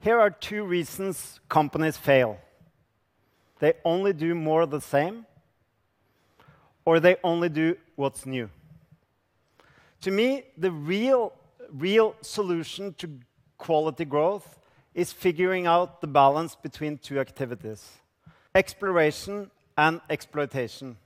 Here are two reasons companies fail. They only do more of the same, or they only do what's new. To me, the real, real solution to quality growth is figuring out the balance between two activities: exploration and exploitation.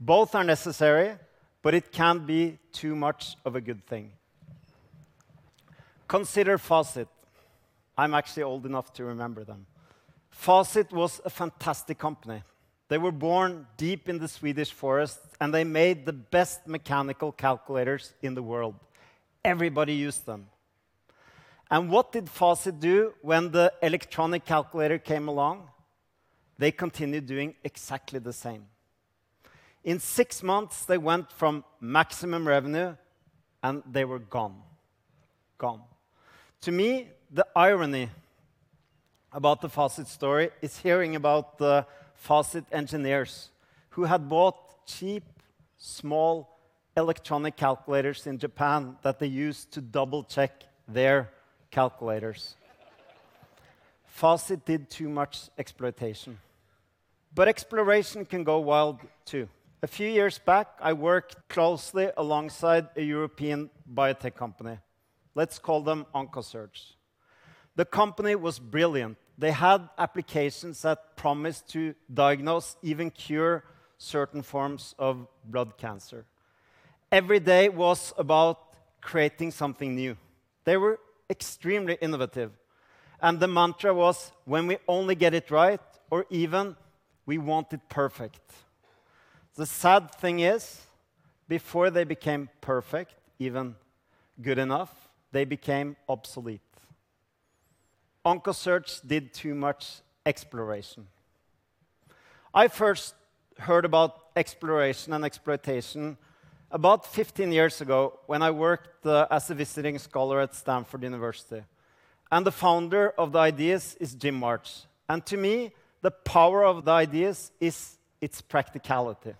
Both are necessary, but it can't be too much of a good thing. Consider Facit. I'm actually old enough to remember them. Facit was a fantastic company. They were born deep in the Swedish forest, and they made the best mechanical calculators in the world. Everybody used them. And what did Facit do when the electronic calculator came along? They continued doing exactly the same. In six months, they went from maximum revenue, and they were gone. Gone. To me, the irony about the Facit story is hearing about the Facit engineers who had bought cheap, small electronic calculators in Japan that they used to double-check their calculators. Facit did too much exploitation. But exploration can go wild, too. A few years back, I worked closely alongside a European biotech company. Let's call them Oncosearch. The company was brilliant. They had applications that promised to diagnose, even cure, certain forms of blood cancer. Every day was about creating something new. They were extremely innovative, and the mantra was, "When we only get it right," or even, "We want it perfect." The sad thing is, before they became perfect, even good enough, they became obsolete. Oncosearch did too much exploration. I first heard about exploration and exploitation about 15 years ago when I worked uh, as a visiting scholar at Stanford University, and the founder of the ideas is Jim March. And to me, the power of the ideas is its practicality.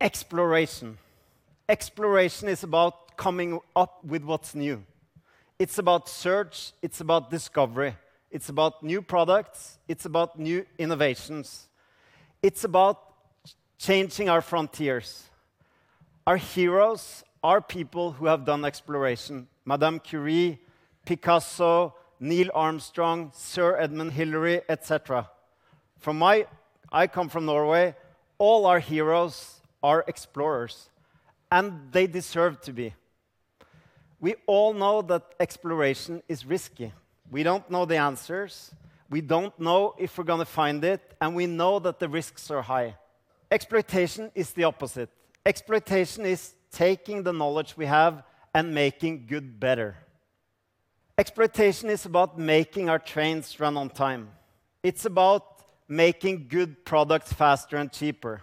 Exploration. Exploration is about coming up with what's new. It's about search, it's about discovery, it's about new products, it's about new innovations. It's about changing our frontiers. Our heroes are people who have done exploration: Madame Curie, Picasso, Neil Armstrong, Sir Edmund Hillary, et cetera. I come from Norway. All our heroes are explorers, and they deserve to be. We all know that exploration is risky. We don't know the answers, we don't know if we're gonna find it, and we know that the risks are high. Exploitation is the opposite. Exploitation is taking the knowledge we have and making good better. Exploitation is about making our trains run on time. It's about making good products faster and cheaper.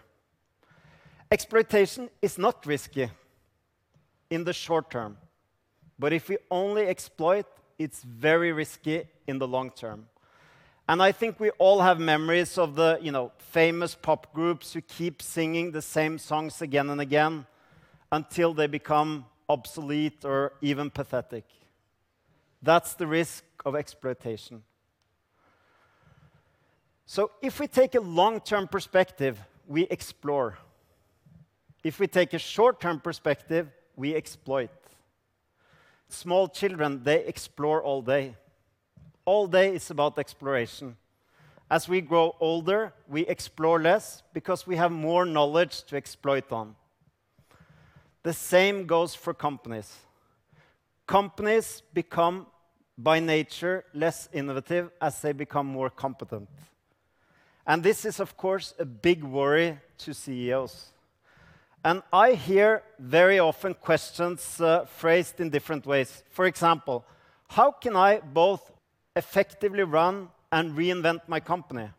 Exploitation is not risky in the short term, but if we only exploit, it's very risky in the long term. And I think we all have memories of the, you know, famous pop groups who keep singing the same songs again and again until they become obsolete or even pathetic. That's the risk of exploitation. So if we take a long-term perspective, we explore. If we take a short-term perspective, we exploit. Small children, they explore all day. All day is about exploration. As we grow older, we explore less because we have more knowledge to exploit on. The same goes for companies. Companies become, by nature, less innovative as they become more competent. And this is, of course, a big worry to CEOs. And I hear very often questions uh, phrased in different ways. For example, "How can I both effectively run and reinvent my company?"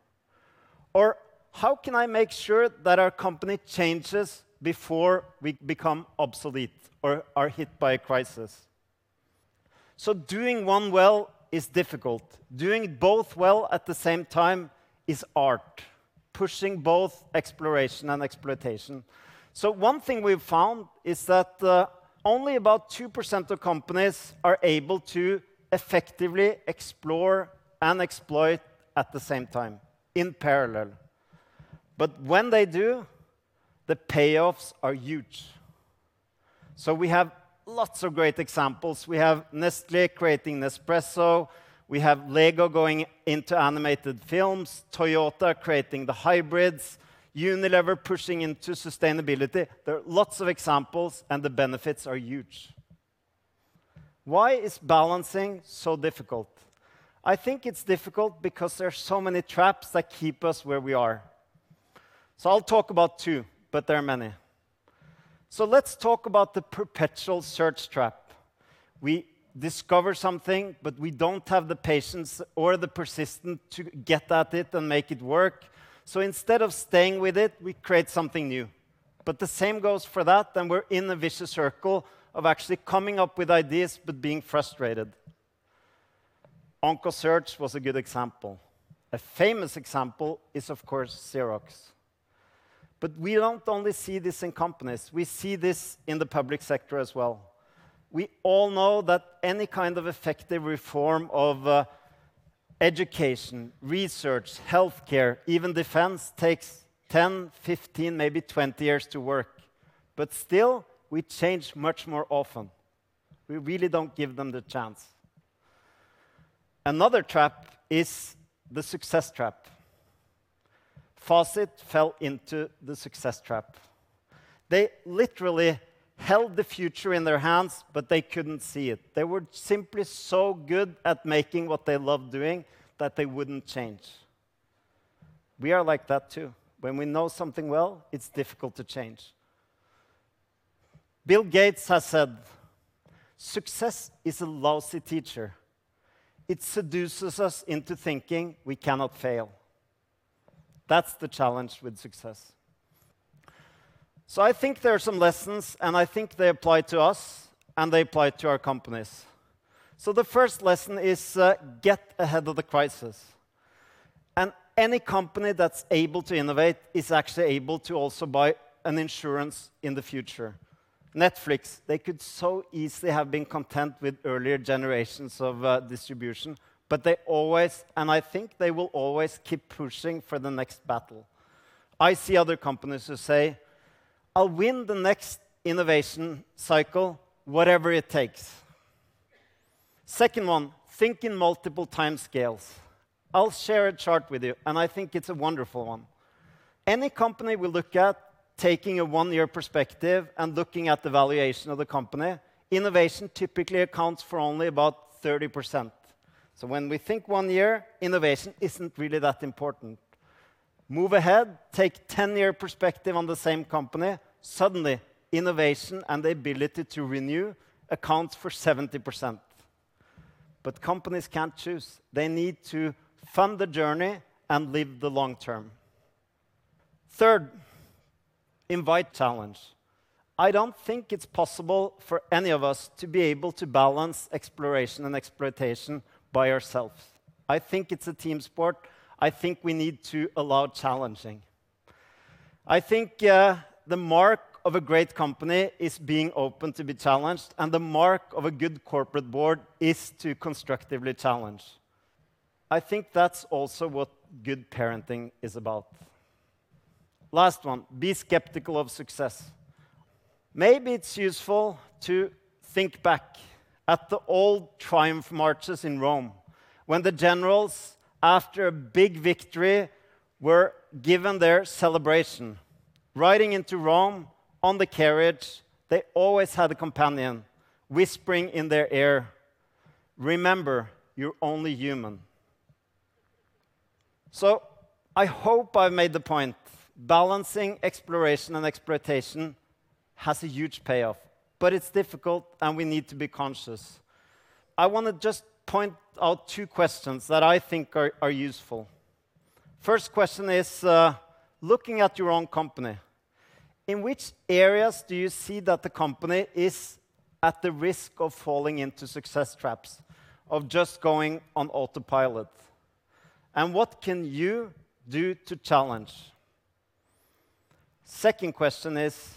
Or, "How can I make sure that our company changes before we become obsolete or are hit by a crisis?" So doing one well is difficult. Doing both well at the same time is art, pushing both exploration and exploitation. So one thing we've found is that uh, only about 2% of companies are able to effectively explore and exploit at the same time, in parallel. But when they do, the payoffs are huge. So we have lots of great examples. We have Nestlé creating Nespresso. We have Lego going into animated films, Toyota creating the hybrids, Unilever pushing into sustainability. There are lots of examples, and the benefits are huge. Why is balancing so difficult? I think it's difficult because there are so many traps that keep us where we are. So I'll talk about two, but there are many. So let's talk about the perpetual search trap. We discover something, but we don't have the patience or the persistence to get at it and make it work. So instead of staying with it, we create something new. But the same goes for that, and we're in a vicious circle of actually coming up with ideas but being frustrated. OncoSearch was a good example. A famous example is, of course, Xerox. But we don't only see this in companies, we see this in the public sector as well. We all know that any kind of effective reform of uh, education, research, healthcare, even defense takes 10, 15, maybe 20 years to work. But still, we change much more often. We really don't give them the chance. Another trap is the success trap. Facit fell into the success trap. They literally held the future in their hands, but they couldn't see it. They were simply so good at making what they loved doing that they wouldn't change. We are like that too. When we know something well, it's difficult to change. Bill Gates has said, Success is a lousy teacher. It seduces us into thinking we cannot fail. That's the challenge with success. So I think there are some lessons, and I think they apply to us and they apply to our companies. So the first lesson is uh, get ahead of the crisis. And any company that's able to innovate is actually able to also buy an insurance in the future. Netflix, they could so easily have been content with earlier generations of uh, distribution, but they always, and I think they will always keep pushing for the next battle. I see other companies who say, I'll win the next innovation cycle, whatever it takes. Second one, think in multiple time scales. I'll share a chart with you, and I think it's a wonderful one. Any company we look at, taking a one-year perspective and looking at the valuation of the company, innovation typically accounts for only about 30%. So when we think one year, innovation isn't really that important. Move ahead, take 10-year perspective on the same company, suddenly innovation and the ability to renew accounts for 70%. But companies can't choose. They need to fund the journey and live the long term. Third, invite challenge. I don't think it's possible for any of us to be able to balance exploration and exploitation by ourselves. I think it's a team sport. I think we need to allow challenging. I think uh, the mark of a great company is being open to be challenged, and the mark of a good corporate board is to constructively challenge. I think that's also what good parenting is about. Last one be skeptical of success. Maybe it's useful to think back at the old triumph marches in Rome when the generals, after a big victory, were given their celebration. Riding into Rome on the carriage, they always had a companion whispering in their ear, Remember, you're only human. So I hope I've made the point balancing exploration and exploitation has a huge payoff, but it's difficult and we need to be conscious. I want to just point out two questions that I think are, are useful. First question is uh, looking at your own company. In which areas do you see that the company is at the risk of falling into success traps, of just going on autopilot? And what can you do to challenge? Second question is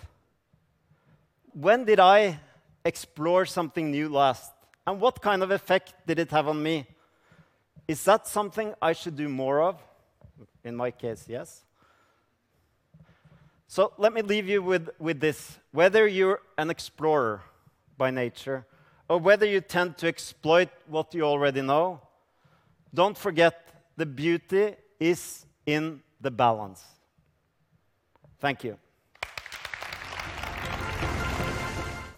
When did I explore something new last? And what kind of effect did it have on me? Is that something I should do more of? In my case, yes. So let me leave you with, with this. Whether you're an explorer by nature or whether you tend to exploit what you already know, don't forget the beauty is in the balance. Thank you.